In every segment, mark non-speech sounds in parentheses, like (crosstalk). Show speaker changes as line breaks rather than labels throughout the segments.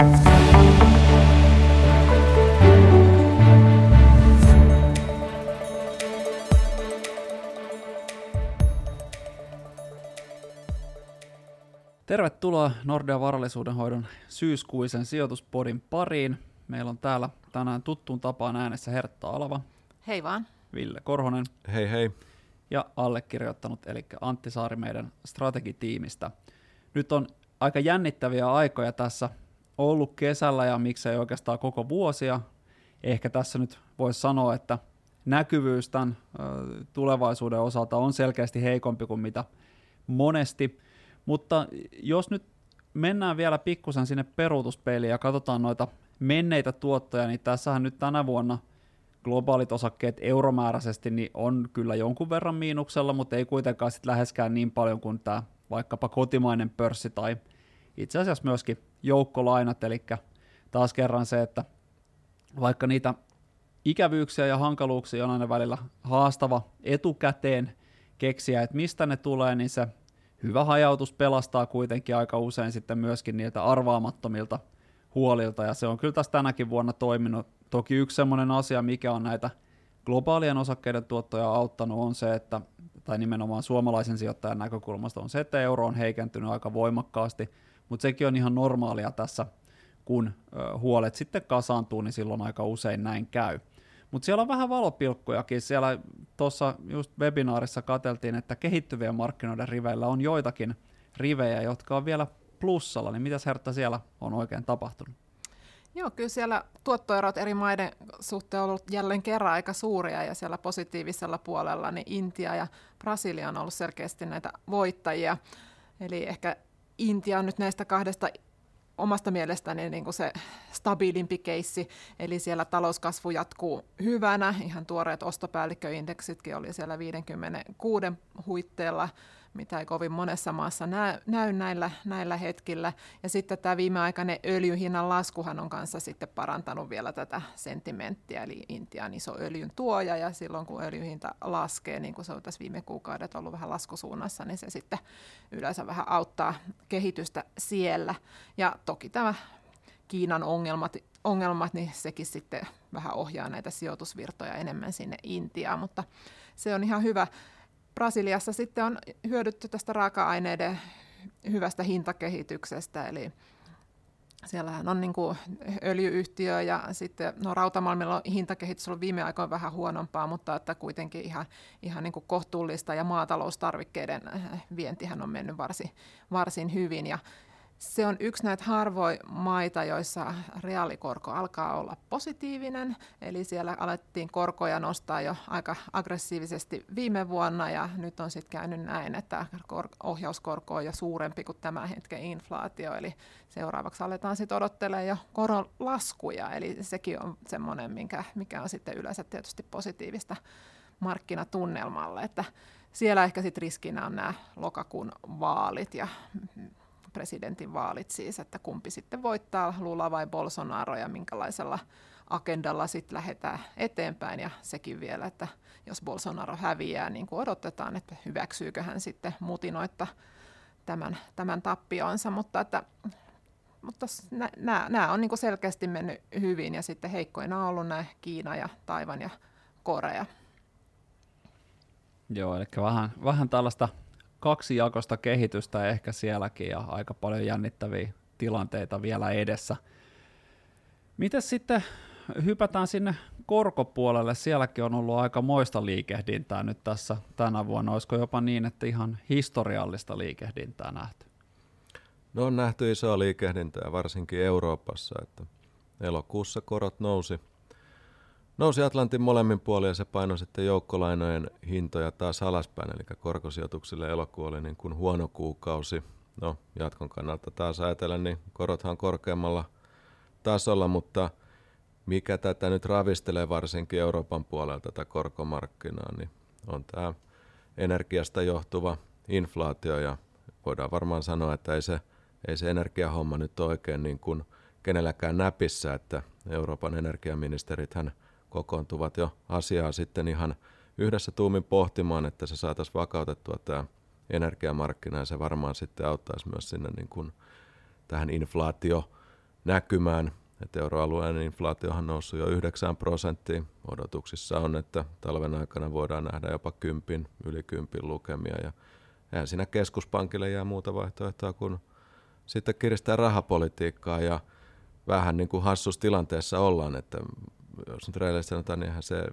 Tervetuloa Nordea varallisuudenhoidon syyskuisen sijoituspodin pariin. Meillä on täällä tänään tuttuun tapaan äänessä Hertta Alava.
Hei vaan.
Ville Korhonen.
Hei hei.
Ja allekirjoittanut, eli Antti Saari meidän strategitiimistä. Nyt on aika jännittäviä aikoja tässä ollut kesällä ja miksei oikeastaan koko vuosia. Ehkä tässä nyt voisi sanoa, että näkyvyys tämän tulevaisuuden osalta on selkeästi heikompi kuin mitä monesti – mutta jos nyt mennään vielä pikkusen sinne peruutuspeliin ja katsotaan noita menneitä tuottoja, niin tässähän nyt tänä vuonna globaalit osakkeet euromääräisesti niin on kyllä jonkun verran miinuksella, mutta ei kuitenkaan sit läheskään niin paljon kuin tämä vaikkapa kotimainen pörssi tai itse asiassa myöskin joukkolainat, eli taas kerran se, että vaikka niitä ikävyyksiä ja hankaluuksia on aina välillä haastava etukäteen keksiä, että mistä ne tulee, niin se hyvä hajautus pelastaa kuitenkin aika usein sitten myöskin niiltä arvaamattomilta huolilta, ja se on kyllä tässä tänäkin vuonna toiminut. Toki yksi semmoinen asia, mikä on näitä globaalien osakkeiden tuottoja auttanut, on se, että, tai nimenomaan suomalaisen sijoittajan näkökulmasta on se, että euro on heikentynyt aika voimakkaasti, mutta sekin on ihan normaalia tässä, kun huolet sitten kasaantuu, niin silloin aika usein näin käy. Mutta siellä on vähän valopilkkujakin. Siellä tuossa just webinaarissa kateltiin, että kehittyvien markkinoiden riveillä on joitakin rivejä, jotka on vielä plussalla. Niin mitäs Hertta siellä on oikein tapahtunut?
Joo, kyllä siellä tuottoerot eri maiden suhteen on ollut jälleen kerran aika suuria ja siellä positiivisella puolella niin Intia ja Brasilia on ollut selkeästi näitä voittajia. Eli ehkä Intia on nyt näistä kahdesta omasta mielestäni niin kuin se stabiilimpi keissi, eli siellä talouskasvu jatkuu hyvänä, ihan tuoreet ostopäällikköindeksitkin oli siellä 56 huitteella, mitä ei kovin monessa maassa näy, näy näillä, näillä hetkillä. Ja sitten tämä viimeaikainen öljyhinnan laskuhan on kanssa sitten parantanut vielä tätä sentimenttiä, eli Intian iso öljyn tuoja, ja silloin kun öljyhinta laskee, niin kuin se on tässä viime kuukaudet ollut vähän laskusuunnassa, niin se sitten yleensä vähän auttaa kehitystä siellä. Ja toki tämä Kiinan ongelmat, ongelmat, niin sekin sitten vähän ohjaa näitä sijoitusvirtoja enemmän sinne Intiaan, mutta se on ihan hyvä. Brasiliassa sitten on hyödytty tästä raaka-aineiden hyvästä hintakehityksestä, eli siellähän on niin kuin öljyyhtiö ja sitten no Rautamalmilla on hintakehitys ollut viime aikoina vähän huonompaa, mutta että kuitenkin ihan, ihan niin kuin kohtuullista ja maataloustarvikkeiden vientihän on mennyt varsin, varsin hyvin. Ja se on yksi näitä harvoja maita, joissa reaalikorko alkaa olla positiivinen, eli siellä alettiin korkoja nostaa jo aika aggressiivisesti viime vuonna, ja nyt on sitten käynyt näin, että ohjauskorko on jo suurempi kuin tämä hetken inflaatio, eli seuraavaksi aletaan sitten odottelemaan jo koron laskuja, eli sekin on semmoinen, mikä, mikä on sitten yleensä tietysti positiivista markkinatunnelmalle, että siellä ehkä sitten riskinä on nämä lokakuun vaalit ja presidentin vaalit siis, että kumpi sitten voittaa, Lula vai Bolsonaro ja minkälaisella agendalla sitten lähdetään eteenpäin ja sekin vielä, että jos Bolsonaro häviää, niin kuin odotetaan, että hyväksyykö hän sitten mutinoitta tämän, tämän tappionsa, mutta että mutta nämä on niin selkeästi mennyt hyvin ja sitten heikkoina on ollut nämä Kiina ja Taivan ja Korea.
Joo, eli vähän, vähän tällaista kaksijakosta kehitystä ehkä sielläkin ja aika paljon jännittäviä tilanteita vielä edessä. Miten sitten hypätään sinne korkopuolelle? Sielläkin on ollut aika moista liikehdintää nyt tässä tänä vuonna. Olisiko jopa niin, että ihan historiallista liikehdintää nähty?
No on nähty isoa liikehdintää, varsinkin Euroopassa. Että elokuussa korot nousi nousi Atlantin molemmin puolin ja se painoi sitten joukkolainojen hintoja taas alaspäin, eli korkosijoituksille elokuu oli niin kuin huono kuukausi. No, jatkon kannalta taas ajatellen, niin korothan korkeammalla tasolla, mutta mikä tätä nyt ravistelee varsinkin Euroopan puolelta tätä korkomarkkinaa, niin on tämä energiasta johtuva inflaatio ja voidaan varmaan sanoa, että ei se, ei se energiahomma nyt oikein niin kuin kenelläkään näpissä, että Euroopan energiaministerit hän kokoontuvat jo asiaa sitten ihan yhdessä tuumin pohtimaan, että se saataisiin vakautettua tämä energiamarkkina ja se varmaan sitten auttaisi myös sinne niin kuin tähän inflaatio näkymään. Että euroalueen inflaatio on noussut jo 9 prosenttia. Odotuksissa on, että talven aikana voidaan nähdä jopa kympin, yli kympin lukemia. Ja eihän siinä keskuspankille jää muuta vaihtoehtoa kuin sitten kiristää rahapolitiikkaa ja vähän niin kuin hassussa tilanteessa ollaan, että jos nyt reilisesti sanotaan, niin eihän se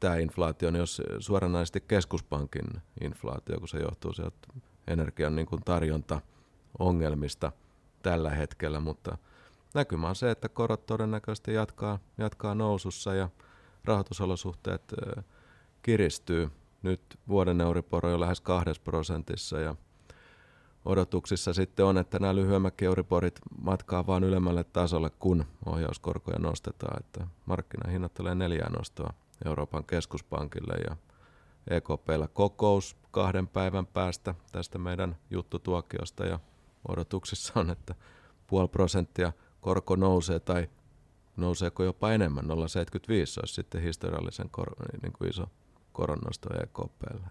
tämä inflaatio niin jos suoranaisesti keskuspankin inflaatio, kun se johtuu sieltä energian niin tarjonta ongelmista tällä hetkellä, mutta näkymä on se, että korot todennäköisesti jatkaa, jatkaa nousussa ja rahoitusolosuhteet kiristyy. Nyt vuoden euriporo on jo lähes kahdessa prosentissa ja odotuksissa sitten on, että nämä lyhyemmät euriporit matkaa vaan ylemmälle tasolle, kun ohjauskorkoja nostetaan. Että markkinahinnat tulee neljää nostoa Euroopan keskuspankille ja EKPllä kokous kahden päivän päästä tästä meidän juttutuokiosta ja odotuksissa on, että puoli prosenttia korko nousee tai nouseeko jopa enemmän, 0,75 olisi sitten historiallisen kor- niin kuin iso koronnosto EKPllä.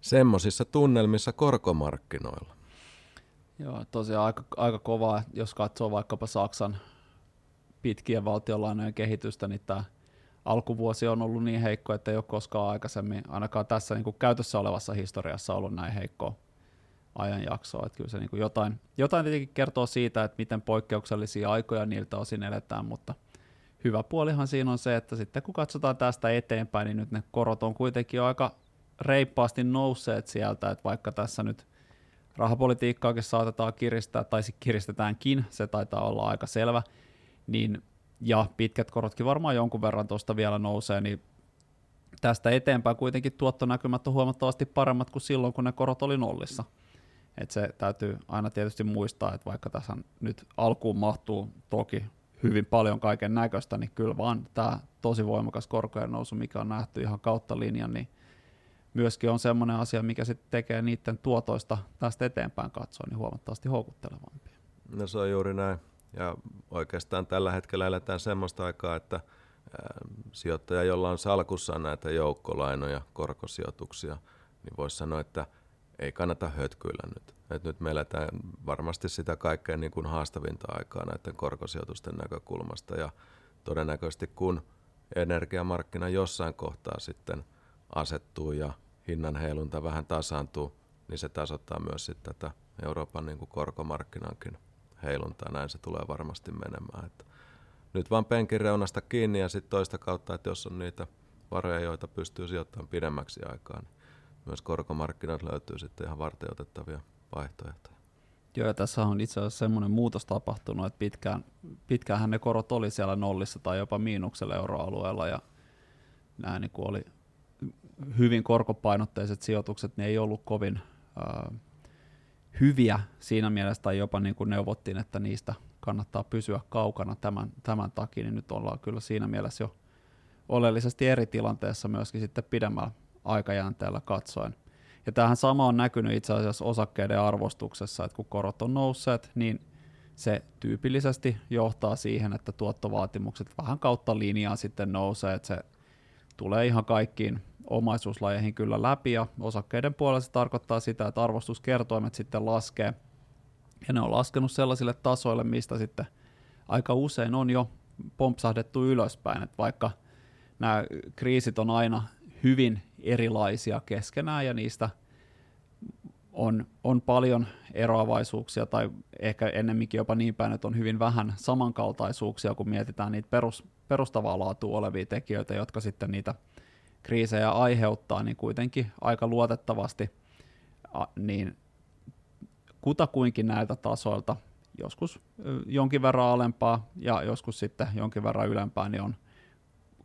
Semmoisissa tunnelmissa korkomarkkinoilla.
Joo, tosiaan aika, aika kovaa, jos katsoo vaikkapa Saksan pitkien valtionlainojen kehitystä, niin tämä alkuvuosi on ollut niin heikko, että ei ole koskaan aikaisemmin, ainakaan tässä niin kuin käytössä olevassa historiassa ollut näin heikko ajanjaksoa. Että kyllä se niin kuin jotain, jotain tietenkin kertoo siitä, että miten poikkeuksellisia aikoja niiltä osin eletään, mutta hyvä puolihan siinä on se, että sitten kun katsotaan tästä eteenpäin, niin nyt ne korot on kuitenkin aika reippaasti nousseet sieltä, että vaikka tässä nyt rahapolitiikkaakin saatetaan kiristää, tai kiristetäänkin, se taitaa olla aika selvä, niin ja pitkät korotkin varmaan jonkun verran tuosta vielä nousee, niin tästä eteenpäin kuitenkin tuottonäkymät on huomattavasti paremmat kuin silloin, kun ne korot oli nollissa. Et se täytyy aina tietysti muistaa, että vaikka tässä nyt alkuun mahtuu toki hyvin paljon kaiken näköistä, niin kyllä vaan tämä tosi voimakas korkojen nousu, mikä on nähty ihan kautta linjan, niin myöskin on semmoinen asia, mikä sitten tekee niiden tuotoista tästä eteenpäin katsoa niin huomattavasti houkuttelevampia.
No se on juuri näin. Ja oikeastaan tällä hetkellä eletään semmoista aikaa, että sijoittaja, jolla on salkussaan näitä joukkolainoja, korkosijoituksia, niin voisi sanoa, että ei kannata hötkyillä nyt. Et nyt me eletään varmasti sitä kaikkein niin kuin haastavinta aikaa näiden korkosijoitusten näkökulmasta ja todennäköisesti kun energiamarkkina jossain kohtaa sitten asettuu ja hinnan heilunta vähän tasaantuu, niin se tasoittaa myös sitten tätä Euroopan niin kuin korkomarkkinankin heiluntaa. Näin se tulee varmasti menemään. Että nyt vaan penkin reunasta kiinni ja sitten toista kautta, että jos on niitä varoja, joita pystyy sijoittamaan pidemmäksi aikaan, niin myös korkomarkkinat löytyy sitten ihan varteutettavia vaihtoehtoja.
Joo, ja tässä on itse asiassa semmoinen muutos tapahtunut, että pitkään, pitkäänhän ne korot oli siellä nollissa tai jopa miinuksella euroalueella, ja nämä niin kuin oli hyvin korkopainotteiset sijoitukset, ne ei ollut kovin äh, hyviä siinä mielessä, tai jopa niin kuin neuvottiin, että niistä kannattaa pysyä kaukana tämän, tämän takia, niin nyt ollaan kyllä siinä mielessä jo oleellisesti eri tilanteessa myöskin sitten pidemmällä aikajänteellä katsoen. Ja tähän sama on näkynyt itse asiassa osakkeiden arvostuksessa, että kun korot on nousseet, niin se tyypillisesti johtaa siihen, että tuottovaatimukset vähän kautta linjaa sitten nousee, että se tulee ihan kaikkiin omaisuuslajeihin kyllä läpi, ja osakkeiden puolella se tarkoittaa sitä, että arvostuskertoimet sitten laskee, ja ne on laskenut sellaisille tasoille, mistä sitten aika usein on jo pompsahdettu ylöspäin, että vaikka nämä kriisit on aina hyvin erilaisia keskenään, ja niistä on, on paljon eroavaisuuksia, tai ehkä ennemminkin jopa niin päin, että on hyvin vähän samankaltaisuuksia, kun mietitään niitä perus, perustavaa laatua olevia tekijöitä, jotka sitten niitä kriisejä aiheuttaa, niin kuitenkin aika luotettavasti niin kutakuinkin näiltä tasoilta, joskus jonkin verran alempaa ja joskus sitten jonkin verran ylempää, niin on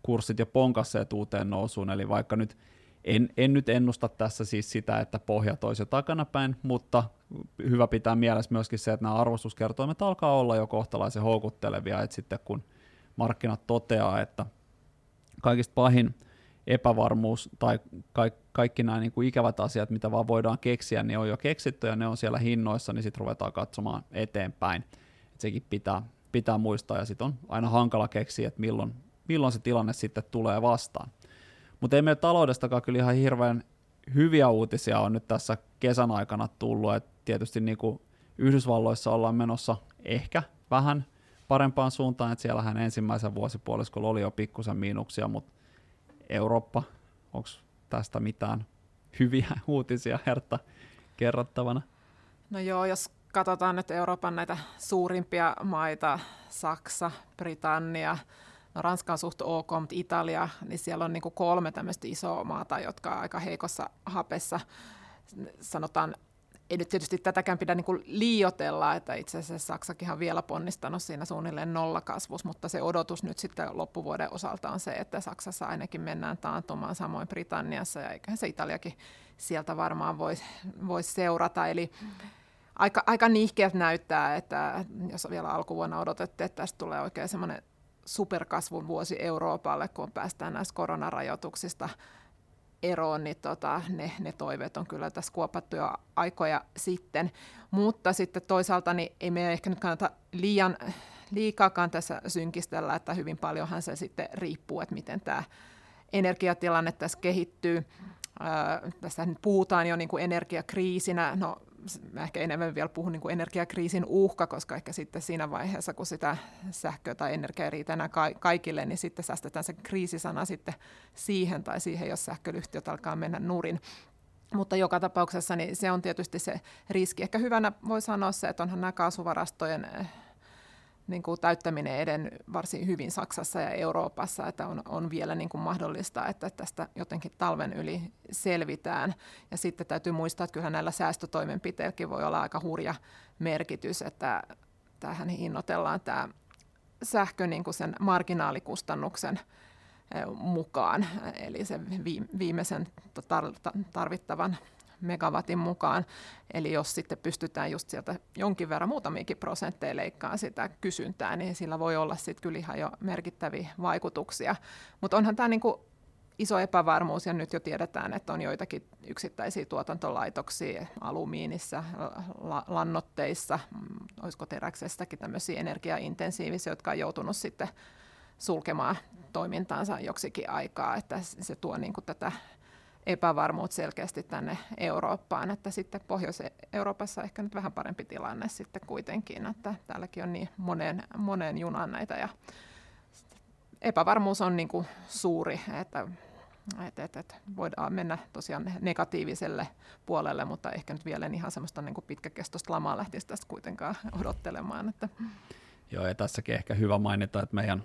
kurssit jo ponkasseet uuteen nousuun, eli vaikka nyt en, en nyt ennusta tässä siis sitä, että pohja toisi jo takanapäin, mutta hyvä pitää mielessä myöskin se, että nämä arvostuskertoimet alkaa olla jo kohtalaisen houkuttelevia, että sitten kun markkinat toteaa, että kaikista pahin epävarmuus tai kaikki, kaikki nämä niin kuin ikävät asiat, mitä vaan voidaan keksiä, niin on jo keksitty ja ne on siellä hinnoissa, niin sitten ruvetaan katsomaan eteenpäin. Et sekin pitää, pitää muistaa ja sitten on aina hankala keksiä, että milloin, milloin se tilanne sitten tulee vastaan. Mutta ei meillä taloudestakaan kyllä ihan hirveän hyviä uutisia on nyt tässä kesän aikana tullut, että tietysti niin kuin Yhdysvalloissa ollaan menossa ehkä vähän parempaan suuntaan, että siellähän ensimmäisen vuosipuoliskolla oli jo pikkusen miinuksia, mutta Eurooppa, onko tästä mitään hyviä (laughs) uutisia Hertta kerrottavana?
No joo, jos katsotaan nyt Euroopan näitä suurimpia maita, Saksa, Britannia, no Ranska on suht ok, mutta Italia, niin siellä on niin kolme tämmöistä isoa maata, jotka on aika heikossa hapessa. Sanotaan ei nyt tietysti tätäkään pidä niin liiotella, että itse asiassa Saksakin on vielä ponnistanut siinä suunnilleen nollakasvus, mutta se odotus nyt sitten loppuvuoden osalta on se, että Saksassa ainakin mennään taantumaan, samoin Britanniassa ja eiköhän se Italiakin sieltä varmaan voisi vois seurata. Eli aika, aika nihkeät näyttää, että jos vielä alkuvuonna odotettiin, että tästä tulee oikein semmoinen superkasvun vuosi Euroopalle, kun päästään näistä koronarajoituksista eroon, niin tota, ne, ne toiveet on kyllä tässä kuopattu jo aikoja sitten. Mutta sitten toisaalta niin ei meidän ehkä nyt kannata liian liikaakaan tässä synkistellä, että hyvin paljonhan se sitten riippuu, että miten tämä energiatilanne tässä kehittyy. Öö, tässä nyt puhutaan jo niin kuin energiakriisinä. No, mä ehkä enemmän vielä puhun niin kuin energiakriisin uhka, koska ehkä sitten siinä vaiheessa, kun sitä sähköä tai energiaa riitä enää kaikille, niin sitten säästetään se kriisisana sitten siihen tai siihen, jos sähköyhtiöt alkaa mennä nurin. Mutta joka tapauksessa niin se on tietysti se riski. Ehkä hyvänä voi sanoa se, että onhan nämä kaasuvarastojen niin kuin täyttäminen eden varsin hyvin Saksassa ja Euroopassa, että on, on vielä niin kuin mahdollista, että tästä jotenkin talven yli selvitään. Ja sitten täytyy muistaa, että kyllä näillä säästötoimenpiteilläkin voi olla aika hurja merkitys, että tähän hinnoitellaan tämä sähkö niin kuin sen marginaalikustannuksen mukaan, eli sen viimeisen tarvittavan megawatin mukaan. Eli jos sitten pystytään just sieltä jonkin verran muutamiinkin prosentteja leikkaa sitä kysyntää, niin sillä voi olla sitten kyllä ihan jo merkittäviä vaikutuksia. Mutta onhan tämä niinku iso epävarmuus ja nyt jo tiedetään, että on joitakin yksittäisiä tuotantolaitoksia alumiinissa, la- lannotteissa, mm, olisiko teräksestäkin tämmöisiä energiaintensiivisiä, jotka on joutunut sitten sulkemaan toimintaansa joksikin aikaa, että se tuo niin kuin tätä epävarmuut selkeästi tänne Eurooppaan, että sitten Pohjois-Euroopassa ehkä nyt vähän parempi tilanne sitten kuitenkin, että täälläkin on niin monen, monen junan näitä ja epävarmuus on niin kuin suuri, että et, et, et voidaan mennä tosiaan negatiiviselle puolelle, mutta ehkä nyt vielä ihan semmoista niin kuin pitkäkestoista lamaa lähtisi tästä kuitenkaan odottelemaan. Että.
Joo, ja tässäkin ehkä hyvä mainita, että meidän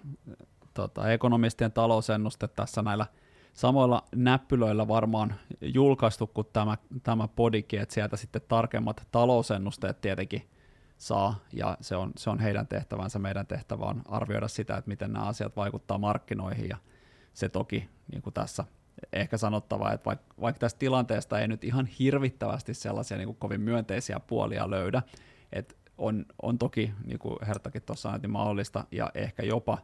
tota, ekonomistien talousennuste tässä näillä – samoilla näppylöillä varmaan julkaistu kuin tämä, tämä podikin, että sieltä sitten tarkemmat talousennusteet tietenkin saa, ja se on, se on heidän tehtävänsä, meidän tehtävä on arvioida sitä, että miten nämä asiat vaikuttaa markkinoihin, ja se toki niin kuin tässä ehkä sanottava, että vaikka, vaikka tästä tilanteesta ei nyt ihan hirvittävästi sellaisia niin kuin kovin myönteisiä puolia löydä, että on, on toki, niin kuin Hertakin tuossa mahdollista, ja ehkä jopa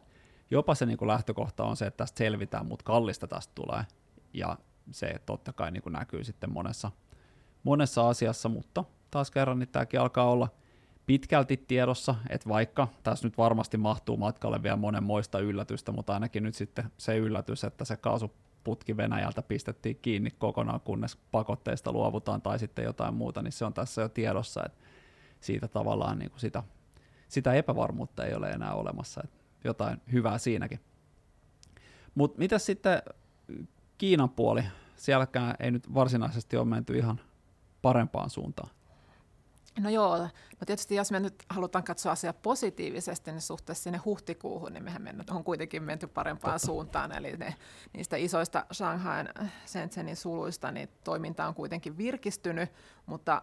jopa se niin kuin lähtökohta on se, että tästä selvitään, mutta kallista tästä tulee. Ja se totta kai niin kuin näkyy sitten monessa, monessa asiassa, mutta taas kerran niin tämäkin alkaa olla pitkälti tiedossa, että vaikka tässä nyt varmasti mahtuu matkalle vielä monen moista yllätystä, mutta ainakin nyt sitten se yllätys, että se kaasuputki Venäjältä pistettiin kiinni kokonaan, kunnes pakotteista luovutaan tai sitten jotain muuta, niin se on tässä jo tiedossa, että siitä tavallaan niin kuin sitä, sitä epävarmuutta ei ole enää olemassa. Että jotain hyvää siinäkin. Mutta mitä sitten Kiinan puoli? Sielläkään ei nyt varsinaisesti ole menty ihan parempaan suuntaan.
No joo, no tietysti jos me nyt halutaan katsoa asiaa positiivisesti, niin suhteessa sinne huhtikuuhun, niin mehän mennä, on kuitenkin menty parempaan Totta. suuntaan. Eli ne, niistä isoista Shanghain Shenzhenin suluista, niin toiminta on kuitenkin virkistynyt, mutta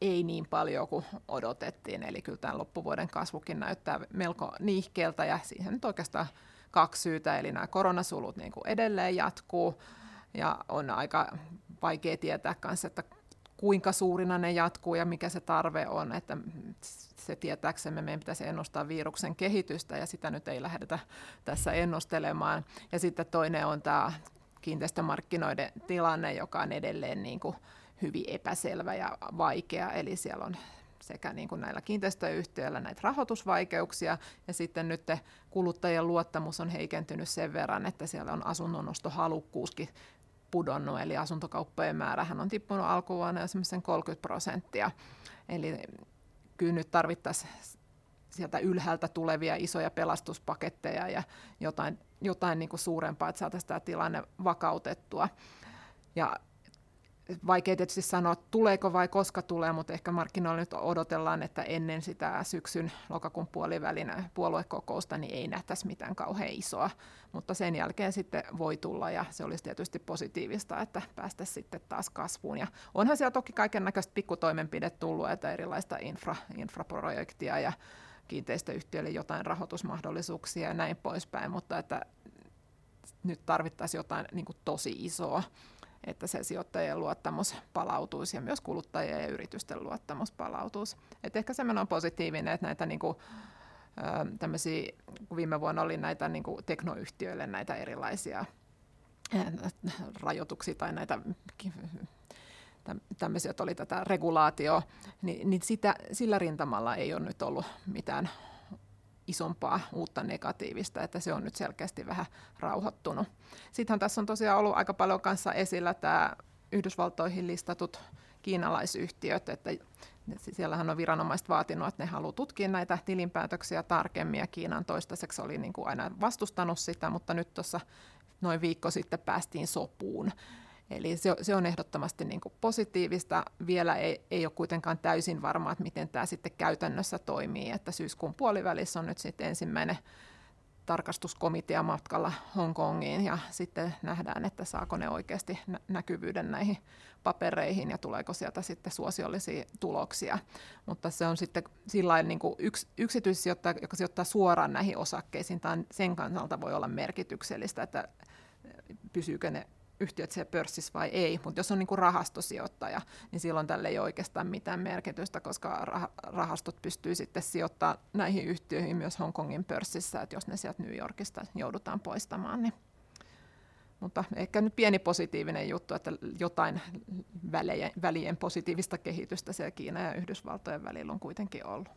ei niin paljon kuin odotettiin. Eli kyllä tämän loppuvuoden kasvukin näyttää melko niihkeeltä ja siihen nyt oikeastaan kaksi syytä. Eli nämä koronasulut niin kuin edelleen jatkuu ja on aika vaikea tietää kanssa, että kuinka suurina ne jatkuu ja mikä se tarve on, että se tietääksemme meidän pitäisi ennustaa viruksen kehitystä ja sitä nyt ei lähdetä tässä ennustelemaan. Ja sitten toinen on tämä kiinteistömarkkinoiden tilanne, joka on edelleen niin kuin hyvin epäselvä ja vaikea, eli siellä on sekä niin kuin näillä kiinteistöyhtiöillä näitä rahoitusvaikeuksia, ja sitten nyt kuluttajien luottamus on heikentynyt sen verran, että siellä on asunnonnostohalukkuuskin pudonnut, eli asuntokauppojen määrähän on tippunut alkuvuonna jo 30 prosenttia. Eli kyllä nyt tarvittaisiin sieltä ylhäältä tulevia isoja pelastuspaketteja ja jotain, jotain niin kuin suurempaa, että saataisiin tämä tilanne vakautettua. Ja vaikea tietysti sanoa, tuleeko vai koska tulee, mutta ehkä markkinoilla nyt odotellaan, että ennen sitä syksyn lokakuun puolivälin puoluekokousta niin ei nähtäisi mitään kauhean isoa, mutta sen jälkeen sitten voi tulla ja se olisi tietysti positiivista, että päästäisiin sitten taas kasvuun. Ja onhan siellä toki kaiken näköistä pikkutoimenpide tullut, että erilaista infra, infraprojektia ja kiinteistöyhtiöille jotain rahoitusmahdollisuuksia ja näin poispäin, mutta että nyt tarvittaisiin jotain niin tosi isoa että se sijoittajien luottamus palautuisi ja myös kuluttajien ja yritysten luottamus palautuisi. Et ehkä semmoinen on positiivinen, että näitä niin kuin, kun viime vuonna oli näitä niin kuin teknoyhtiöille näitä erilaisia rajoituksia tai näitä tämmöisiä, että oli tätä regulaatio, niin, niin sitä, sillä rintamalla ei ole nyt ollut mitään isompaa uutta negatiivista, että se on nyt selkeästi vähän rauhoittunut. Sittenhän tässä on tosiaan ollut aika paljon kanssa esillä tämä Yhdysvaltoihin listatut kiinalaisyhtiöt, että siellähän on viranomaiset vaatinut, että ne haluaa tutkia näitä tilinpäätöksiä tarkemmin, ja Kiinan toistaiseksi oli niin kuin aina vastustanut sitä, mutta nyt tuossa noin viikko sitten päästiin sopuun. Eli se, se on ehdottomasti niin kuin positiivista. Vielä ei, ei ole kuitenkaan täysin varmaa, että miten tämä sitten käytännössä toimii. Että syyskuun puolivälissä on nyt sitten ensimmäinen tarkastuskomitea matkalla Hongkongiin ja sitten nähdään, että saako ne oikeasti näkyvyyden näihin papereihin ja tuleeko sieltä sitten suosiollisia tuloksia. Mutta se on sitten sillä niin kuin yks, yksityissijoittaja, joka sijoittaa suoraan näihin osakkeisiin, tai sen kannalta voi olla merkityksellistä, että pysyykö ne yhtiöt siellä pörssissä vai ei, mutta jos on niin kuin rahastosijoittaja, niin silloin tälle ei ole oikeastaan mitään merkitystä, koska rahastot pystyy sitten sijoittamaan näihin yhtiöihin myös Hongkongin pörssissä, että jos ne sieltä New Yorkista joudutaan poistamaan, niin mutta ehkä nyt pieni positiivinen juttu, että jotain välien, välien positiivista kehitystä siellä Kiinan ja Yhdysvaltojen välillä on kuitenkin ollut.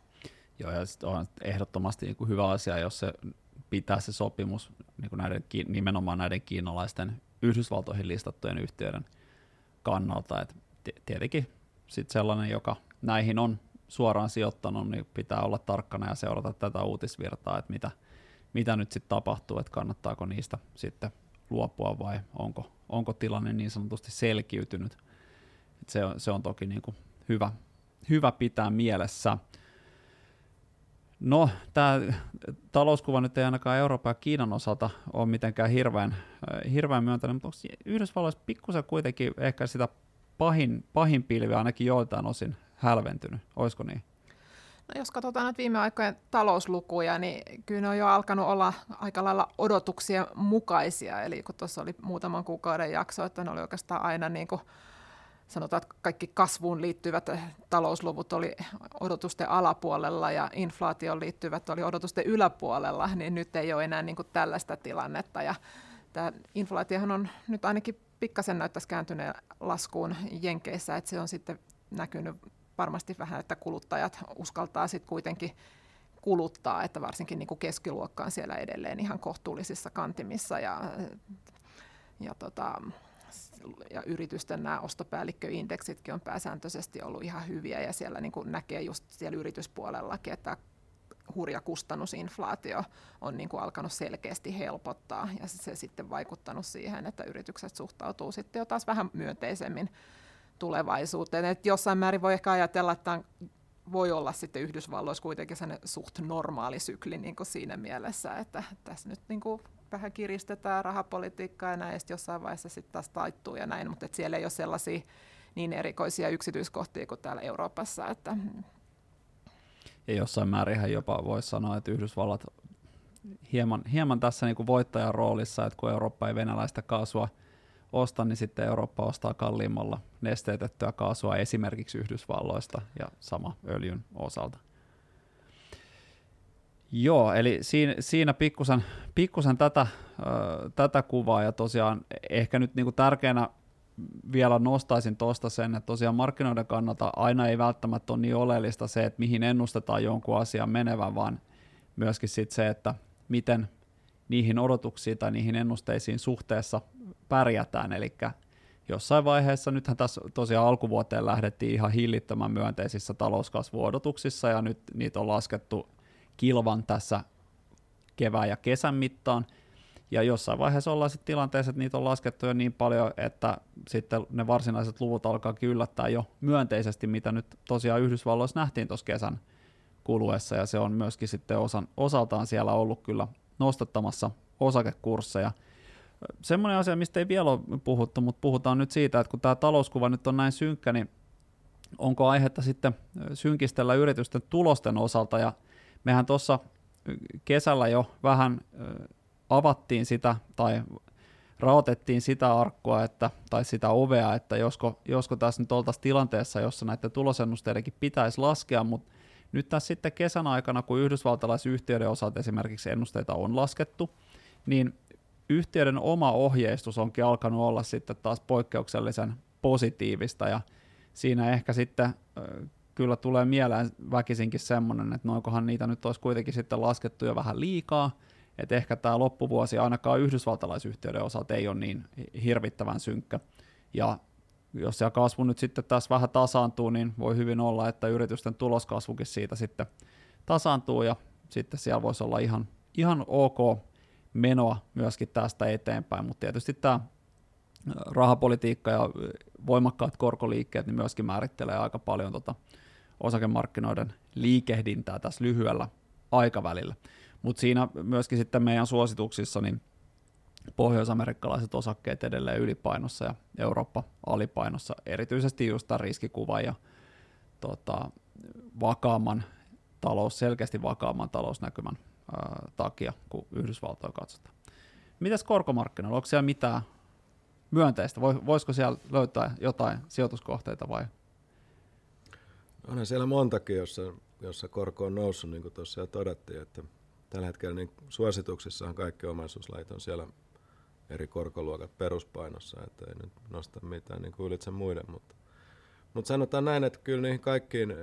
Joo, ja on ehdottomasti niin hyvä asia, jos se pitää se sopimus niin kuin näiden, nimenomaan näiden kiinalaisten Yhdysvaltoihin listattujen yhtiöiden kannalta. Et tietenkin sit sellainen, joka näihin on suoraan sijoittanut, niin pitää olla tarkkana ja seurata tätä uutisvirtaa, että mitä, mitä nyt sitten tapahtuu, että kannattaako niistä sitten luopua vai onko, onko tilanne niin sanotusti selkiytynyt. Et se, on, se on toki niin kuin hyvä, hyvä pitää mielessä. No, tämä talouskuva nyt ei ainakaan Euroopan ja Kiinan osalta ole mitenkään hirveän, äh, hirveän myöntäinen, mutta onko Yhdysvalloissa pikkusen kuitenkin ehkä sitä pahin, pahin pilvi ainakin joiltain osin hälventynyt, olisiko niin?
No jos katsotaan nyt viime aikojen talouslukuja, niin kyllä ne on jo alkanut olla aika lailla odotuksia mukaisia. Eli kun tuossa oli muutaman kuukauden jakso, että ne oli oikeastaan aina niin kuin sanotaan, että kaikki kasvuun liittyvät talousluvut oli odotusten alapuolella ja inflaatioon liittyvät oli odotusten yläpuolella, niin nyt ei ole enää niin kuin tällaista tilannetta. Ja tämä inflaatiohan on nyt ainakin pikkasen näyttäisi kääntyneen laskuun Jenkeissä, että se on sitten näkynyt varmasti vähän, että kuluttajat uskaltaa sitten kuitenkin kuluttaa, että varsinkin niin kuin keskiluokka on siellä edelleen ihan kohtuullisissa kantimissa ja, ja tota, ja yritysten nämä ostopäällikköindeksitkin on pääsääntöisesti ollut ihan hyviä ja siellä niin kuin näkee just siellä yrityspuolellakin, että hurja kustannusinflaatio on niin kuin alkanut selkeästi helpottaa ja se sitten vaikuttanut siihen, että yritykset suhtautuu sitten jo taas vähän myönteisemmin tulevaisuuteen. Et jossain määrin voi ehkä ajatella, että voi olla sitten Yhdysvalloissa kuitenkin suht normaali sykli niin kuin siinä mielessä, että tässä nyt niin kuin vähän kiristetään rahapolitiikkaa ja näin, ja jossain vaiheessa sitten taas taittuu ja näin, mutta siellä ei ole sellaisia niin erikoisia yksityiskohtia kuin täällä Euroopassa. Että...
Ja jossain määrin jopa voisi sanoa, että Yhdysvallat hieman, hieman tässä niin kuin voittajan roolissa, että kun Eurooppa ei venäläistä kaasua osta, niin sitten Eurooppa ostaa kalliimmalla nesteytettyä kaasua esimerkiksi Yhdysvalloista ja sama öljyn osalta. Joo, eli siinä, siinä pikkusen, pikkusen tätä, ö, tätä kuvaa ja tosiaan ehkä nyt niinku tärkeänä vielä nostaisin tuosta sen, että tosiaan markkinoiden kannalta aina ei välttämättä ole niin oleellista se, että mihin ennustetaan jonkun asian menevän, vaan myöskin sit se, että miten niihin odotuksiin tai niihin ennusteisiin suhteessa pärjätään, eli jossain vaiheessa, nythän tässä tosiaan alkuvuoteen lähdettiin ihan hillittömän myönteisissä talouskasvuodotuksissa, ja nyt niitä on laskettu kilvan tässä kevään ja kesän mittaan, ja jossain vaiheessa ollaan sitten tilanteessa, että niitä on laskettu jo niin paljon, että sitten ne varsinaiset luvut alkaa yllättää jo myönteisesti, mitä nyt tosiaan Yhdysvalloissa nähtiin tuossa kesän kuluessa, ja se on myöskin sitten osan, osaltaan siellä ollut kyllä nostattamassa osakekursseja. Semmoinen asia, mistä ei vielä ole puhuttu, mutta puhutaan nyt siitä, että kun tämä talouskuva nyt on näin synkkä, niin onko aihetta sitten synkistellä yritysten tulosten osalta, ja mehän tuossa kesällä jo vähän avattiin sitä tai raotettiin sitä arkkua että, tai sitä ovea, että josko, josko tässä nyt oltaisiin tilanteessa, jossa näiden tulosennusteidenkin pitäisi laskea, mutta nyt tässä sitten kesän aikana, kun yhdysvaltalaisyhtiöiden osalta esimerkiksi ennusteita on laskettu, niin yhtiöiden oma ohjeistus onkin alkanut olla sitten taas poikkeuksellisen positiivista, ja siinä ehkä sitten kyllä tulee mieleen väkisinkin semmoinen, että noinkohan niitä nyt olisi kuitenkin sitten laskettu jo vähän liikaa, että ehkä tämä loppuvuosi ainakaan yhdysvaltalaisyhtiöiden osalta ei ole niin hirvittävän synkkä. Ja jos se kasvu nyt sitten tässä vähän tasaantuu, niin voi hyvin olla, että yritysten tuloskasvukin siitä sitten tasaantuu ja sitten siellä voisi olla ihan, ihan ok menoa myöskin tästä eteenpäin, mutta tietysti tämä rahapolitiikka ja voimakkaat korkoliikkeet niin myöskin määrittelee aika paljon tota osakemarkkinoiden liikehdintää tässä lyhyellä aikavälillä. Mutta siinä myöskin sitten meidän suosituksissa niin pohjoisamerikkalaiset osakkeet edelleen ylipainossa ja Eurooppa alipainossa, erityisesti just tämän ja tota, vakaamman talous, selkeästi vakaamman talousnäkymän ää, takia, kun Yhdysvaltoja katsotaan. Mitäs korkomarkkinoilla, onko siellä mitään myönteistä? Voisiko siellä löytää jotain sijoituskohteita vai?
Onhan siellä montakin, jossa, jossa korko on noussut, niin kuin tuossa jo todettiin, että tällä hetkellä niin suosituksissahan kaikki omaisuuslait on siellä eri korkoluokat peruspainossa, että ei nyt nosta mitään niin kuin ylitse muiden, mutta mutta sanotaan näin, että kyllä niihin kaikkiin,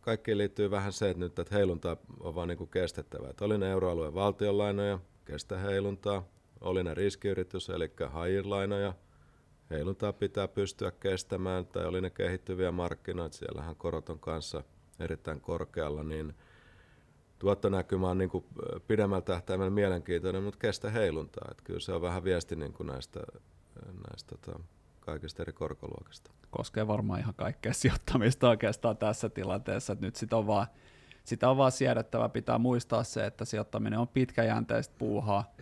kaikkiin liittyy vähän se, että nyt että heilunta on vaan niin kestettävä. Että oli ne euroalueen valtionlainoja, kestä heiluntaa. Oli ne riskiyritys, eli hajirlainoja, heiluntaa pitää pystyä kestämään. Tai oli ne kehittyviä markkinoita, siellähän korot on kanssa erittäin korkealla, niin – tuottonäkymä on niin pidemmällä tähtäimellä mielenkiintoinen, mutta kestä heiluntaa. Että kyllä se on vähän viesti niin kuin näistä, näistä tota, kaikista eri korkoluokista.
Koskee varmaan ihan kaikkea sijoittamista oikeastaan tässä tilanteessa, että nyt sitä on vaan, sitä on vaan siedettävä. Pitää muistaa se, että sijoittaminen on pitkäjänteistä puuhaa.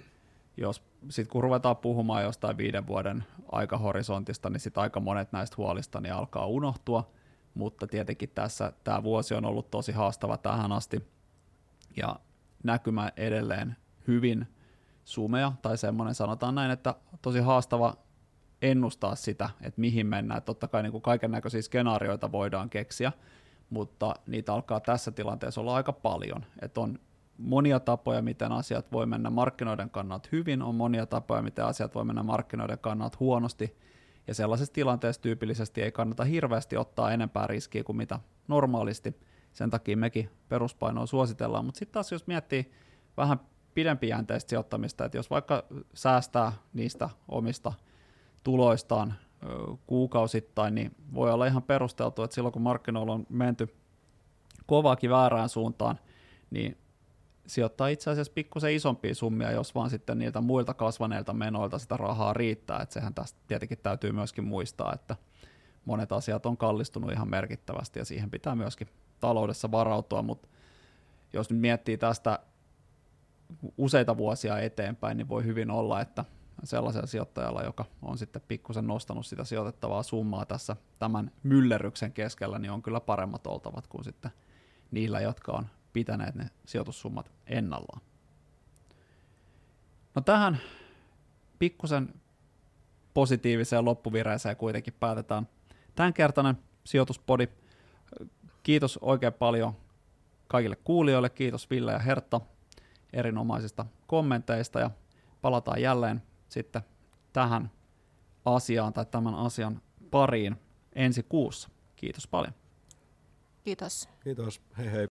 Jos sit kun ruvetaan puhumaan jostain viiden vuoden aikahorisontista, niin sitten aika monet näistä huolista niin alkaa unohtua, mutta tietenkin tässä tämä vuosi on ollut tosi haastava tähän asti – ja näkymä edelleen hyvin sumea, tai semmoinen sanotaan näin, että tosi haastava ennustaa sitä, että mihin mennään. Totta kai niin kaiken näköisiä skenaarioita voidaan keksiä, mutta niitä alkaa tässä tilanteessa olla aika paljon. Että on monia tapoja, miten asiat voi mennä markkinoiden kannalta hyvin, on monia tapoja, miten asiat voi mennä markkinoiden kannalta huonosti, ja sellaisessa tilanteessa tyypillisesti ei kannata hirveästi ottaa enempää riskiä kuin mitä normaalisti, sen takia mekin peruspainoa suositellaan, mutta sitten taas jos miettii vähän pidempijänteistä sijoittamista, että jos vaikka säästää niistä omista tuloistaan kuukausittain, niin voi olla ihan perusteltu, että silloin kun markkinoilla on menty kovaakin väärään suuntaan, niin sijoittaa itse asiassa pikkusen isompia summia, jos vaan sitten niiltä muilta kasvaneilta menoilta sitä rahaa riittää. Että sehän tästä tietenkin täytyy myöskin muistaa, että monet asiat on kallistunut ihan merkittävästi ja siihen pitää myöskin taloudessa varautua, mutta jos nyt miettii tästä useita vuosia eteenpäin, niin voi hyvin olla, että sellaisella sijoittajalla, joka on sitten pikkusen nostanut sitä sijoitettavaa summaa tässä tämän myllerryksen keskellä, niin on kyllä paremmat oltavat kuin sitten niillä, jotka on pitäneet ne sijoitussummat ennallaan. No tähän pikkusen positiiviseen loppuvireeseen kuitenkin päätetään tämänkertainen sijoituspodi. Kiitos oikein paljon kaikille kuulijoille, kiitos Ville ja Hertta erinomaisista kommenteista ja palataan jälleen sitten tähän asiaan tai tämän asian pariin ensi kuussa. Kiitos paljon.
Kiitos.
Kiitos. Hei hei.